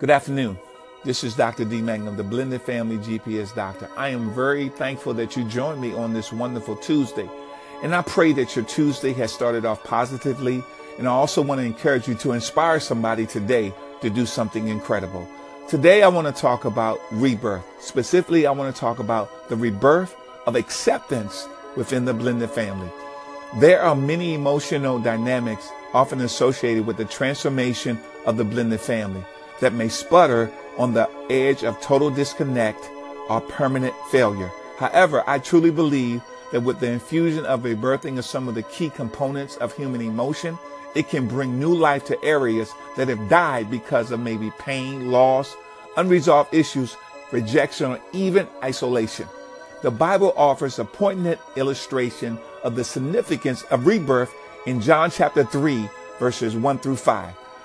Good afternoon. This is Dr. D. Mangum, the Blended Family GPS Doctor. I am very thankful that you joined me on this wonderful Tuesday. And I pray that your Tuesday has started off positively. And I also want to encourage you to inspire somebody today to do something incredible. Today, I want to talk about rebirth. Specifically, I want to talk about the rebirth of acceptance within the blended family. There are many emotional dynamics often associated with the transformation of the blended family that may sputter on the edge of total disconnect or permanent failure. However, I truly believe that with the infusion of a birthing of some of the key components of human emotion, it can bring new life to areas that have died because of maybe pain, loss, unresolved issues, rejection, or even isolation. The Bible offers a poignant illustration of the significance of rebirth in John chapter 3, verses 1 through 5.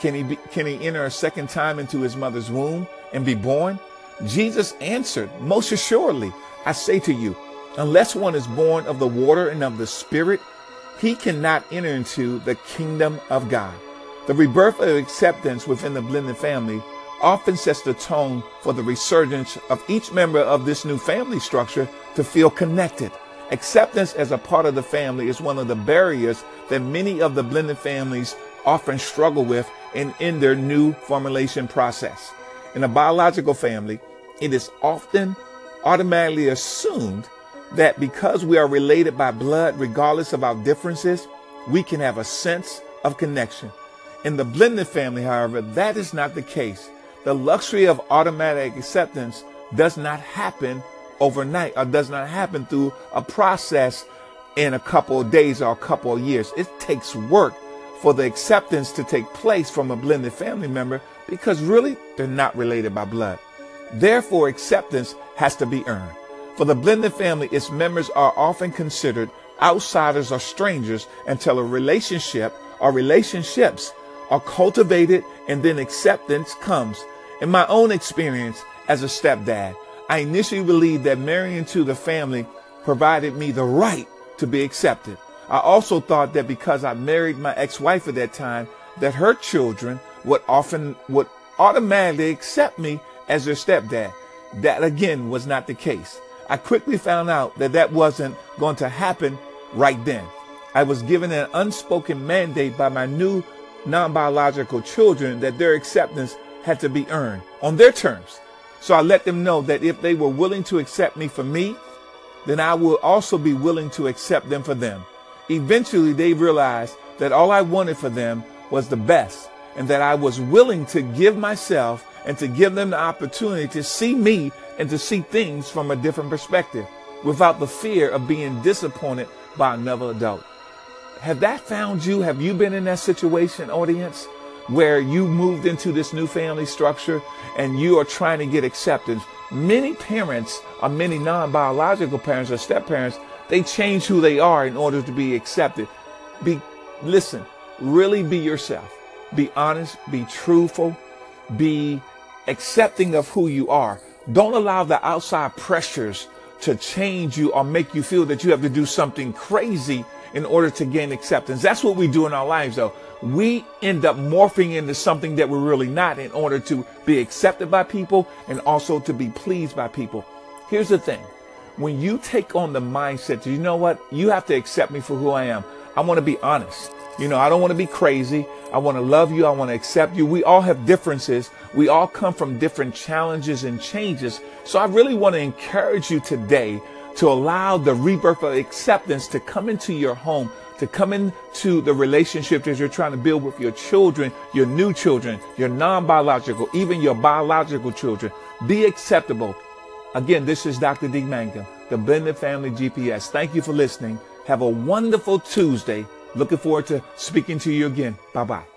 Can he, be, can he enter a second time into his mother's womb and be born? Jesus answered, Most assuredly, I say to you, unless one is born of the water and of the Spirit, he cannot enter into the kingdom of God. The rebirth of acceptance within the blended family often sets the tone for the resurgence of each member of this new family structure to feel connected. Acceptance as a part of the family is one of the barriers that many of the blended families often struggle with and in their new formulation process. In a biological family, it is often automatically assumed that because we are related by blood, regardless of our differences, we can have a sense of connection. In the blended family, however, that is not the case. The luxury of automatic acceptance does not happen overnight or does not happen through a process in a couple of days or a couple of years. It takes work for the acceptance to take place from a blended family member because really they're not related by blood. Therefore, acceptance has to be earned. For the blended family, its members are often considered outsiders or strangers until a relationship or relationships are cultivated and then acceptance comes. In my own experience as a stepdad, I initially believed that marrying into the family provided me the right to be accepted. I also thought that because I married my ex-wife at that time, that her children would often would automatically accept me as their stepdad. That again was not the case. I quickly found out that that wasn't going to happen right then. I was given an unspoken mandate by my new non-biological children that their acceptance had to be earned on their terms. So I let them know that if they were willing to accept me for me, then I will also be willing to accept them for them. Eventually, they realized that all I wanted for them was the best and that I was willing to give myself and to give them the opportunity to see me and to see things from a different perspective without the fear of being disappointed by another adult. Have that found you? Have you been in that situation, audience, where you moved into this new family structure and you are trying to get acceptance? Many parents or many non-biological parents or step parents they change who they are in order to be accepted. Be, listen, really be yourself. Be honest, be truthful, be accepting of who you are. Don't allow the outside pressures to change you or make you feel that you have to do something crazy in order to gain acceptance. That's what we do in our lives though. We end up morphing into something that we're really not in order to be accepted by people and also to be pleased by people. Here's the thing when you take on the mindset, you know what? You have to accept me for who I am. I want to be honest. You know, I don't want to be crazy. I want to love you. I want to accept you. We all have differences. We all come from different challenges and changes. So I really want to encourage you today to allow the rebirth of acceptance to come into your home, to come into the relationship that you're trying to build with your children, your new children, your non-biological, even your biological children. Be acceptable. Again, this is Dr. D. Mangum, the Blended Family GPS. Thank you for listening. Have a wonderful Tuesday. Looking forward to speaking to you again. Bye bye.